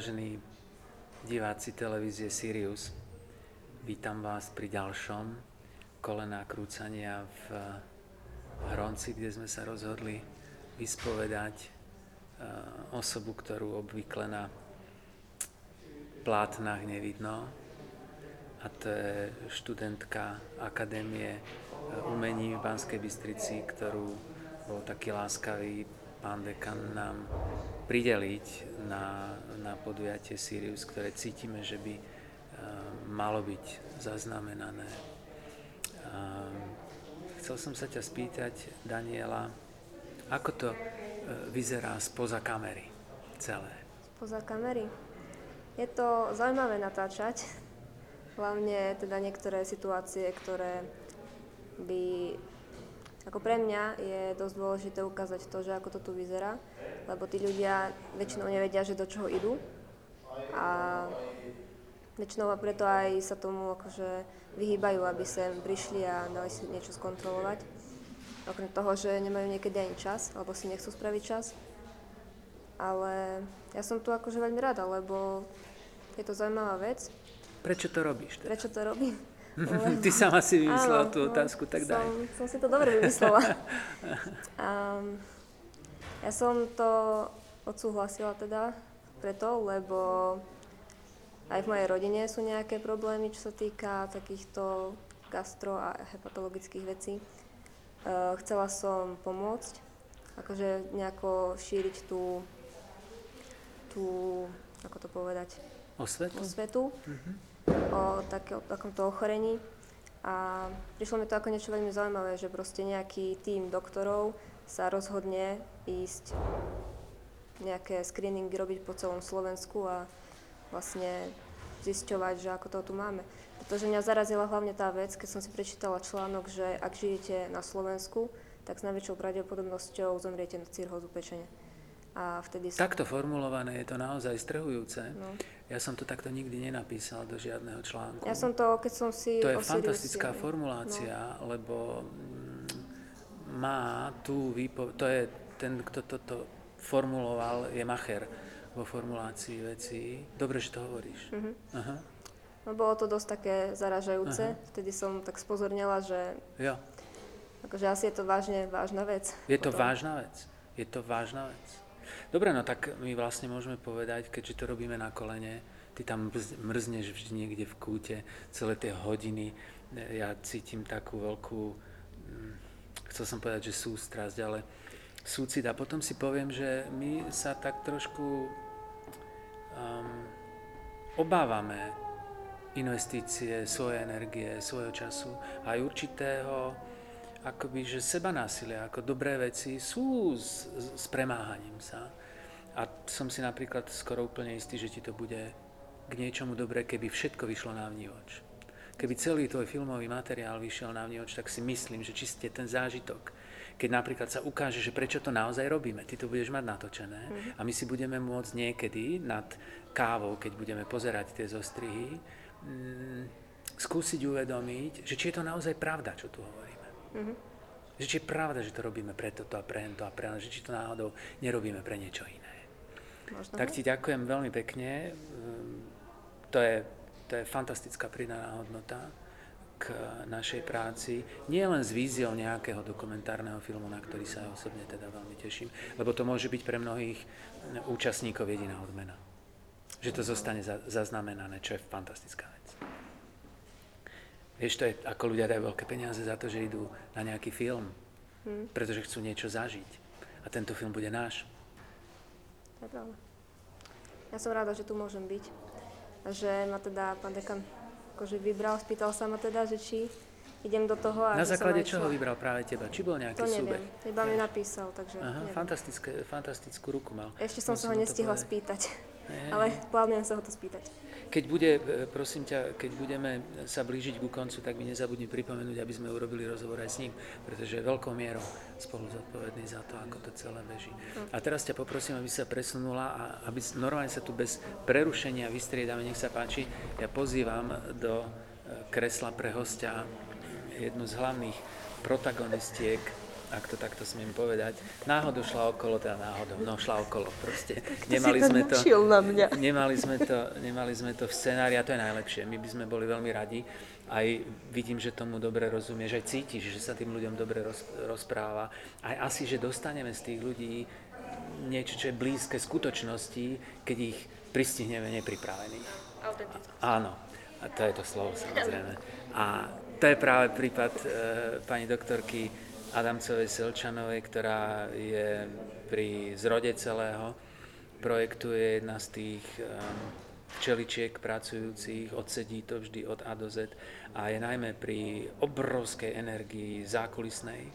vážení diváci televízie Sirius. Vítam vás pri ďalšom kole nakrúcania v Hronci, kde sme sa rozhodli vyspovedať e, osobu, ktorú obvykle na plátnach nevidno. A to je študentka Akadémie e, umení v Banskej Bystrici, ktorú bol taký láskavý pán dekan nám prideliť na, na podujatie Sirius, ktoré cítime, že by uh, malo byť zaznamenané. Uh, chcel som sa ťa spýtať, Daniela, ako to uh, vyzerá spoza kamery celé? Spoza kamery? Je to zaujímavé natáčať, hlavne teda niektoré situácie, ktoré by ako pre mňa je dosť dôležité ukázať to, že ako to tu vyzerá, lebo tí ľudia väčšinou nevedia, že do čoho idú. A väčšinou a preto aj sa tomu akože vyhýbajú, aby sem prišli a dali si niečo skontrolovať. Okrem toho, že nemajú niekedy ani čas, alebo si nechcú spraviť čas. Ale ja som tu akože veľmi rada, lebo je to zaujímavá vec. Prečo to robíš? Teda? Prečo to robím? Ty sama si vymyslela tú no, otázku, tak daj. Som, som si to dobre vymyslela. um, ja som to odsúhlasila teda preto, lebo aj v mojej rodine sú nejaké problémy, čo sa týka takýchto gastro a hepatologických vecí. Uh, chcela som pomôcť, akože nejako šíriť tú, tú ako to povedať? Osvetu. Osvetu. Uh-huh o, také, o takomto ochorení. A prišlo mi to ako niečo veľmi zaujímavé, že proste nejaký tým doktorov sa rozhodne ísť nejaké screeningy robiť po celom Slovensku a vlastne zisťovať, že ako to tu máme. Pretože mňa zarazila hlavne tá vec, keď som si prečítala článok, že ak žijete na Slovensku, tak s najväčšou pravdepodobnosťou zomriete na cirhózu pečene. A vtedy som... Takto formulované je to naozaj strhujúce. No. Ja som to takto nikdy nenapísal do žiadneho článku. Ja som to, keď som si... To je fantastická Sirius, formulácia, no. lebo mm, má tú výpo... To je ten, kto toto formuloval, je Macher vo formulácii vecí. Dobre, že to hovoríš. Uh-huh. Aha. No bolo to dosť také zaražajúce. Aha. Vtedy som tak spozornila, že... Jo. Akože asi je to vážne, vážna vec. Je to potom. vážna vec. Je to vážna vec. Dobre, no tak my vlastne môžeme povedať, keďže to robíme na kolene, ty tam mrzneš vždy niekde v kúte celé tie hodiny, ja cítim takú veľkú, hm, chcel som povedať, že sústrasť, ale súcit. A potom si poviem, že my sa tak trošku um, obávame investície, svoje energie, svojho času aj určitého akoby, že seba násilia, ako dobré veci sú s, s premáhaním sa. A som si napríklad skoro úplne istý, že ti to bude k niečomu dobré, keby všetko vyšlo na vnívoč. Keby celý tvoj filmový materiál vyšiel na vnívoč, tak si myslím, že čiste ten zážitok, keď napríklad sa ukáže, že prečo to naozaj robíme, ty to budeš mať natočené mm-hmm. a my si budeme môcť niekedy nad kávou, keď budeme pozerať tie zostrihy, mm, skúsiť uvedomiť, že či je to naozaj pravda, čo tu hovoríme. Mm-hmm. Že či je pravda, že to robíme pre toto a pre to a pre že či to náhodou nerobíme pre niečo iné. Možno tak ti ďakujem veľmi pekne. To je, to je fantastická pridaná hodnota k našej práci. Nie len s víziou nejakého dokumentárneho filmu, na ktorý sa ja osobne teda veľmi teším, lebo to môže byť pre mnohých účastníkov jediná odmena. Že to zostane zaznamenané, čo je fantastická vec. Vieš, to je, ako ľudia dajú veľké peniaze za to, že idú na nejaký film, hmm. pretože chcú niečo zažiť. A tento film bude náš. To je pravda. Ja som rada, že tu môžem byť. Že ma teda pán dekan akože vybral, spýtal sa ma teda, že či idem do toho. A Na základe čoho vybral práve teba? Či bol nejaký to neviem. súbeh? iba mi napísal, takže Aha, fantastickú ruku mal. Ešte som Musím sa ho nestihla spýtať, ale plánujem sa ho to spýtať. Keď bude, e, prosím ťa, keď budeme sa blížiť ku koncu, tak mi nezabudni pripomenúť, aby sme urobili rozhovor aj s ním, pretože je veľkou mierou spolu zodpovedný za to, ako to celé beží. A teraz ťa poprosím, aby sa presunula a aby normálne sa tu bez prerušenia vystriedame, nech sa páči. Ja pozývam do e, kresla pre hostia jednu z hlavných protagonistiek ak to takto smiem povedať. Náhodou šla okolo, teda náhodou, no šla okolo proste. Nemali sme to, na mňa. Nemali sme to, nemali sme to v scenári a to je najlepšie. My by sme boli veľmi radi. Aj vidím, že tomu dobre rozumieš, aj cítiš, že sa tým ľuďom dobre roz, rozpráva. Aj asi, že dostaneme z tých ľudí niečo, čo je blízke skutočnosti, keď ich pristihneme nepripravených. Áno, a to je to slovo samozrejme. A to je práve prípad e, pani doktorky Adamcovej Selčanovej, ktorá je pri zrode celého projektu, je jedna z tých e, čeličiek pracujúcich, odsedí to vždy od A do Z a je najmä pri obrovskej energii zákulisnej, e,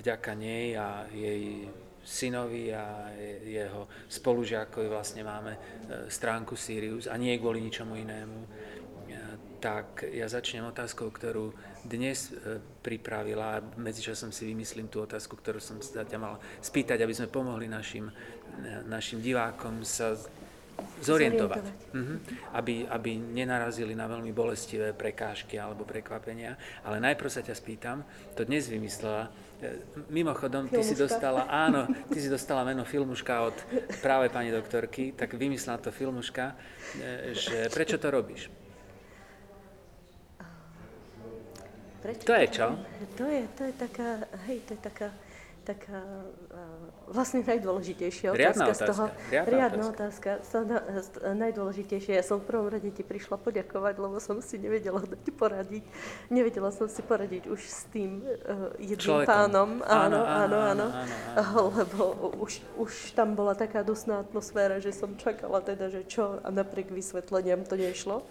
vďaka nej a jej synovi a jeho spolužiakovi vlastne máme e, stránku Sirius a nie kvôli ničomu inému. Tak ja začnem otázkou, ktorú dnes e, pripravila a medzičasom si vymyslím tú otázku, ktorú som sa ťa mal spýtať, aby sme pomohli našim, e, našim divákom sa zorientovať. zorientovať. Mhm. Aby, aby nenarazili na veľmi bolestivé prekážky alebo prekvapenia. Ale najprv sa ťa spýtam, to dnes vymyslela, e, mimochodom, filmuška. ty si dostala, áno, ty si dostala meno Filmuška od práve pani doktorky, tak vymyslela to Filmuška, že prečo to robíš? Prečo? To je čo? To je, to je taká, hej, to je taká, taká uh, vlastne najdôležitejšia riadna otázka, z toho. Riadna, riadna otázka. otázka. Na, najdôležitejšie. Ja som v prvom rade ti prišla poďakovať, lebo som si nevedela dať poradiť. Nevedela som si poradiť už s tým uh, jedným Človekom. pánom. Áno, áno, áno. Lebo už, už tam bola taká dosná atmosféra, že som čakala teda, že čo a napriek vysvetleniam to nešlo.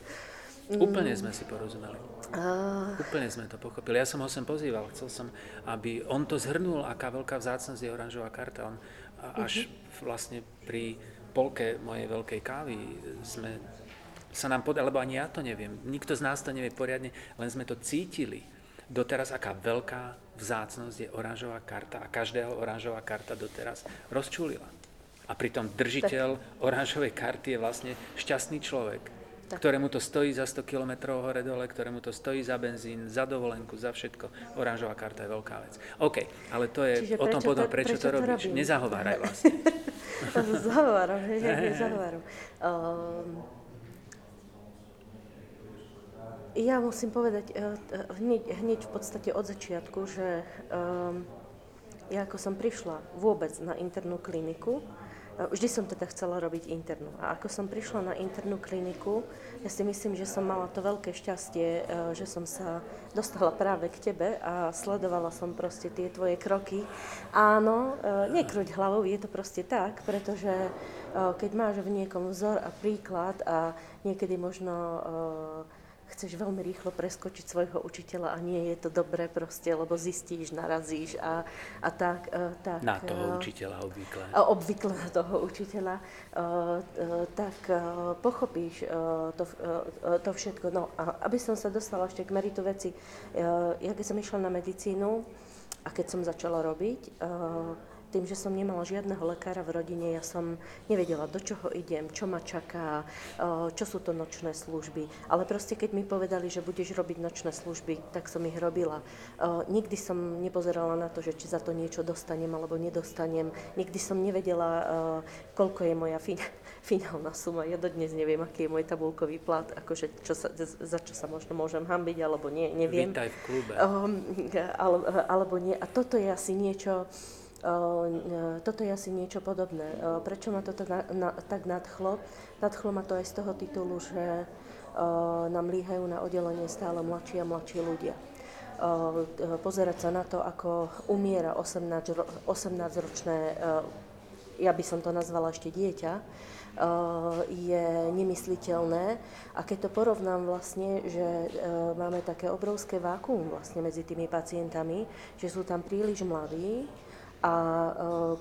Úplne sme si porozumeli. Uh... Úplne sme to pochopili. Ja som ho sem pozýval, chcel som, aby on to zhrnul, aká veľká vzácnosť je oranžová karta. On až uh-huh. vlastne pri polke mojej veľkej kávy sme sa nám podali, lebo ani ja to neviem, nikto z nás to nevie poriadne, len sme to cítili. Doteraz, aká veľká vzácnosť je oranžová karta a každého oranžová karta doteraz rozčulila. A pritom držiteľ oranžovej karty je vlastne šťastný človek, tak. ktorému to stojí za 100 km hore dole, ktorému to stojí za benzín, za dovolenku, za všetko. Oranžová karta je veľká vec. OK, ale to je Čiže o tom potom, prečo, prečo to, to robíš. Robím? Nezahováraj vlastne. zahováram, hej, hej, zahováram. Um, ja musím povedať uh, hneď, hneď v podstate od začiatku, že um, ja ako som prišla vôbec na internú kliniku, Vždy som teda chcela robiť internú. A ako som prišla na internú kliniku, ja si myslím, že som mala to veľké šťastie, e, že som sa dostala práve k tebe a sledovala som proste tie tvoje kroky. Áno, e, nekruť hlavou, je to proste tak, pretože keď máš v niekom vzor a príklad a niekedy možno chceš veľmi rýchlo preskočiť svojho učiteľa a nie je to dobré proste, lebo zistíš, narazíš a, a tak, uh, tak... Na toho uh, učiteľa obvykle. Obvykle na toho učiteľa. Uh, uh, tak uh, pochopíš to, to všetko. No a aby som sa dostala ešte k meritu veci, ja keď som išla na medicínu a keď som začala robiť, tým, že som nemala žiadneho lekára v rodine, ja som nevedela, do čoho idem, čo ma čaká, čo sú to nočné služby. Ale proste, keď mi povedali, že budeš robiť nočné služby, tak som ich robila. Nikdy som nepozerala na to, že či za to niečo dostanem alebo nedostanem. Nikdy som nevedela, koľko je moja fin- finálna suma. Ja dodnes neviem, aký je môj tabulkový plat, akože čo sa, za čo sa možno môžem hambiť, alebo nie, neviem. Vítaj v klube. Um, ale, alebo nie. A toto je asi niečo, toto je asi niečo podobné. Prečo ma toto na, na, tak nadchlo? Nadchlo ma to aj z toho titulu, že nám líhajú na oddelenie stále mladší a mladší ľudia. Pozerať sa na to, ako umiera 18-ročné, ja by som to nazvala ešte dieťa, je nemysliteľné. A keď to porovnám vlastne, že máme také obrovské vákuum vlastne medzi tými pacientami, že sú tam príliš mladí, a e,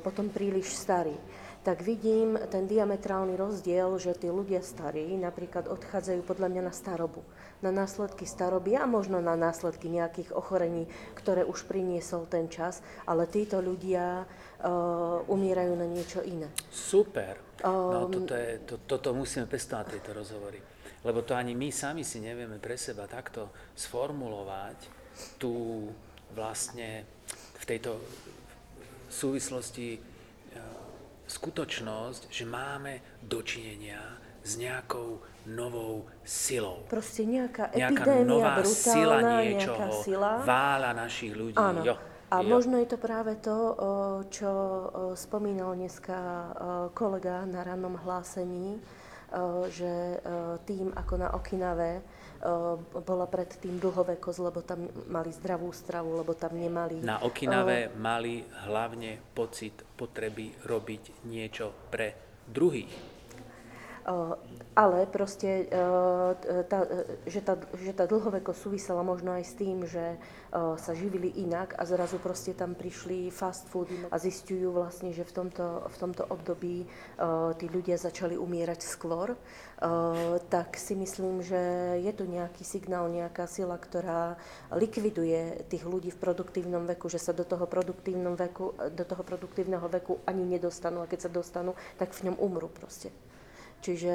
potom príliš starý tak vidím ten diametrálny rozdiel, že tí ľudia starí napríklad odchádzajú podľa mňa na starobu, na následky staroby a možno na následky nejakých ochorení, ktoré už priniesol ten čas, ale títo ľudia uh, umierajú na niečo iné. Super. No, ehm, toto, je, to, toto musíme pestovať, tieto rozhovory. Lebo to ani my sami si nevieme pre seba takto sformulovať tú vlastne v tejto súvislosti e, skutočnosť, že máme dočinenia s nejakou novou silou. Proste nejaká, nejaká epidémia nová brutálna, sila nejaká niečoho sila. vála našich ľudí. Áno. Jo, A jo. možno je to práve to, čo spomínal dneska kolega na rannom hlásení, že o, tým ako na Okinave o, bola predtým dlhovekosť, lebo tam mali zdravú stravu, lebo tam nemali... Na Okinave mali hlavne pocit potreby robiť niečo pre druhých. O, ale proste, t- tá, e, že, tá, že tá dlhovekosť súvisela možno aj s tým, že sa živili inak a zrazu proste tam prišli fast foody a zistujú vlastne, že v tomto, v tomto období tí ľudia začali umierať skôr, tak si myslím, že je tu nejaký signál, nejaká sila, ktorá likviduje tých ľudí v produktívnom veku, že sa do toho, produktívnom veku, do toho produktívneho veku ani nedostanú a keď sa dostanú, tak v ňom umrú proste. Čiže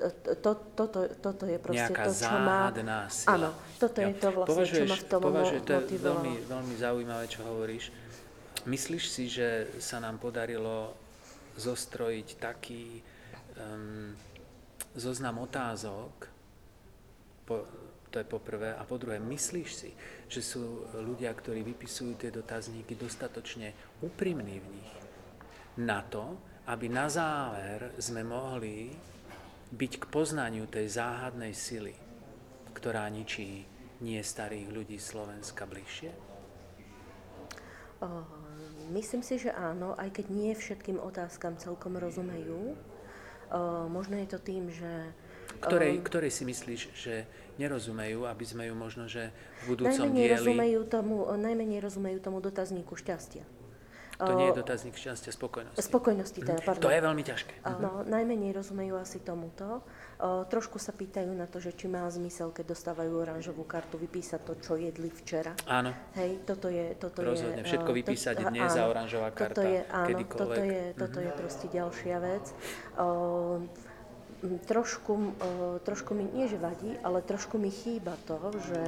to, to, toto, toto je proste Nejaká to, čo má... sila. Áno, toto je to vlastne, čo ma v tom považuješ, to je veľmi, veľmi zaujímavé, čo hovoríš. Myslíš si, že sa nám podarilo zostrojiť taký um, zoznam otázok, po, to je po prvé, a po druhé, myslíš si, že sú ľudia, ktorí vypisujú tie dotazníky dostatočne úprimní v nich na to, aby na záver sme mohli byť k poznaniu tej záhadnej sily, ktorá ničí nie starých ľudí Slovenska bližšie? O, myslím si, že áno, aj keď nie všetkým otázkam celkom rozumejú. O, možno je to tým, že... Ktorej, o, ktorej si myslíš, že nerozumejú, aby sme ju možno, že v budúcom najmenej dieli... rozumejú, tomu, najmenej rozumejú tomu dotazníku šťastia. To nie je dotazník šťastia, spokojnosti. Spokojnosti teda, pardon. To je veľmi ťažké. No, najmenej rozumejú asi tomuto. O, trošku sa pýtajú na to, že či má zmysel, keď dostávajú oranžovú kartu, vypísať to, čo jedli včera. Áno, Hej, toto je... Toto Rozhodne. je, Všetko vypísať a- dnes za áno, oranžová Toto karta, je, áno, kedykoľvek. toto je, toto je proste ďalšia vec. O, trošku, o, trošku mi, nie že vadí, ale trošku mi chýba to, že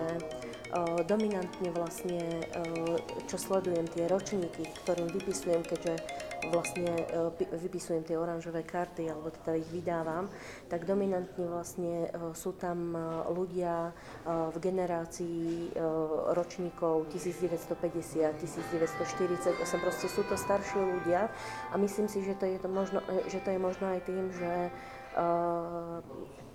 o, dominantne vlastne, o, čo sledujem tie ročníky, ktorým vypisujem, keďže vlastne vypisujem tie oranžové karty, alebo teda ich vydávam, tak dominantne vlastne sú tam ľudia v generácii ročníkov 1950, 1948, proste sú to starší ľudia a myslím si, že to je, to možno, e, že to je možno aj tým, že uh,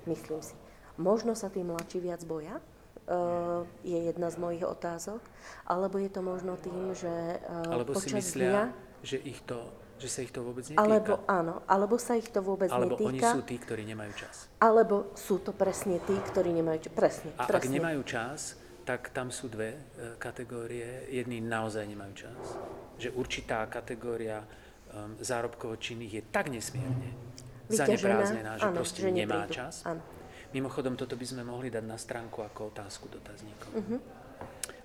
myslím si, možno sa tí mladší viac boja, uh, je jedna z mojich otázok, alebo je to možno tým, že uh, Alebo si počas myslia, dňa, že, ich to, že sa ich to vôbec netýka. alebo áno, alebo sa ich to vôbec Alebo oni netýka, sú tí, ktorí nemajú čas. alebo sú to presne tí, ktorí nemajú čo, presne, A ak presne. nemajú čas, tak tam sú dve e, kategórie. Jedni naozaj nemajú čas. Že určitá kategória um, zárobkovo činných je tak nesmierne Vyťažená, zanepráznená, že áno, proste že nemá neprídu. čas. Áno. Mimochodom, toto by sme mohli dať na stránku ako otázku dotazníkov. Mhm.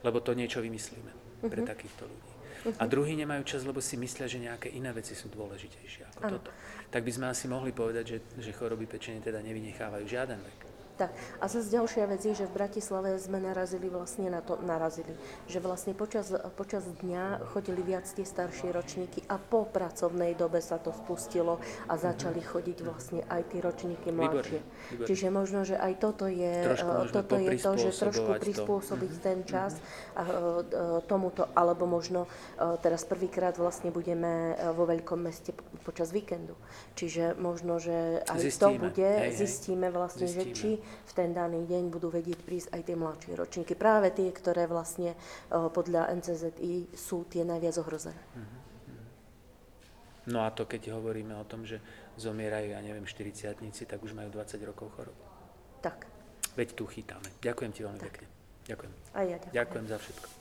Lebo to niečo vymyslíme pre takýchto ľudí. A druhí nemajú čas, lebo si myslia, že nejaké iné veci sú dôležitejšie ako Áno. toto. Tak by sme asi mohli povedať, že, že choroby pečenie teda nevynechávajú žiaden vek. Tak. A zase ďalšia vec je, že v Bratislave sme narazili vlastne na to, narazili, že vlastne počas, počas dňa chodili viac tie staršie ročníky a po pracovnej dobe sa to spustilo a začali chodiť vlastne aj tie ročníky mladšie. Čiže možno, že aj toto je, Trošku možno toto je to, že trošku poprispôsobovať to. Mhm. prispôsobiť ten čas a, eh, eh, tomuto, alebo možno teraz prvýkrát vlastne budeme vo veľkom meste po- počas víkendu. Čiže možno, že aj to Zistíme. bude, Hej, zistíme vlastne, že Zistíme. či v ten daný deň budú vedieť prísť aj tie mladšie ročníky. Práve tie, ktoré vlastne eh, podľa NCZI sú tie najviac ohrozené. No a to, keď hovoríme o tom, že zomierajú, ja neviem, 40 tak už majú 20 rokov choroby. Tak, Veď tu chytáme. Ďakujem ti veľmi pekne. Ďakujem. aj ja ďakujem. Ďakujem za všetko.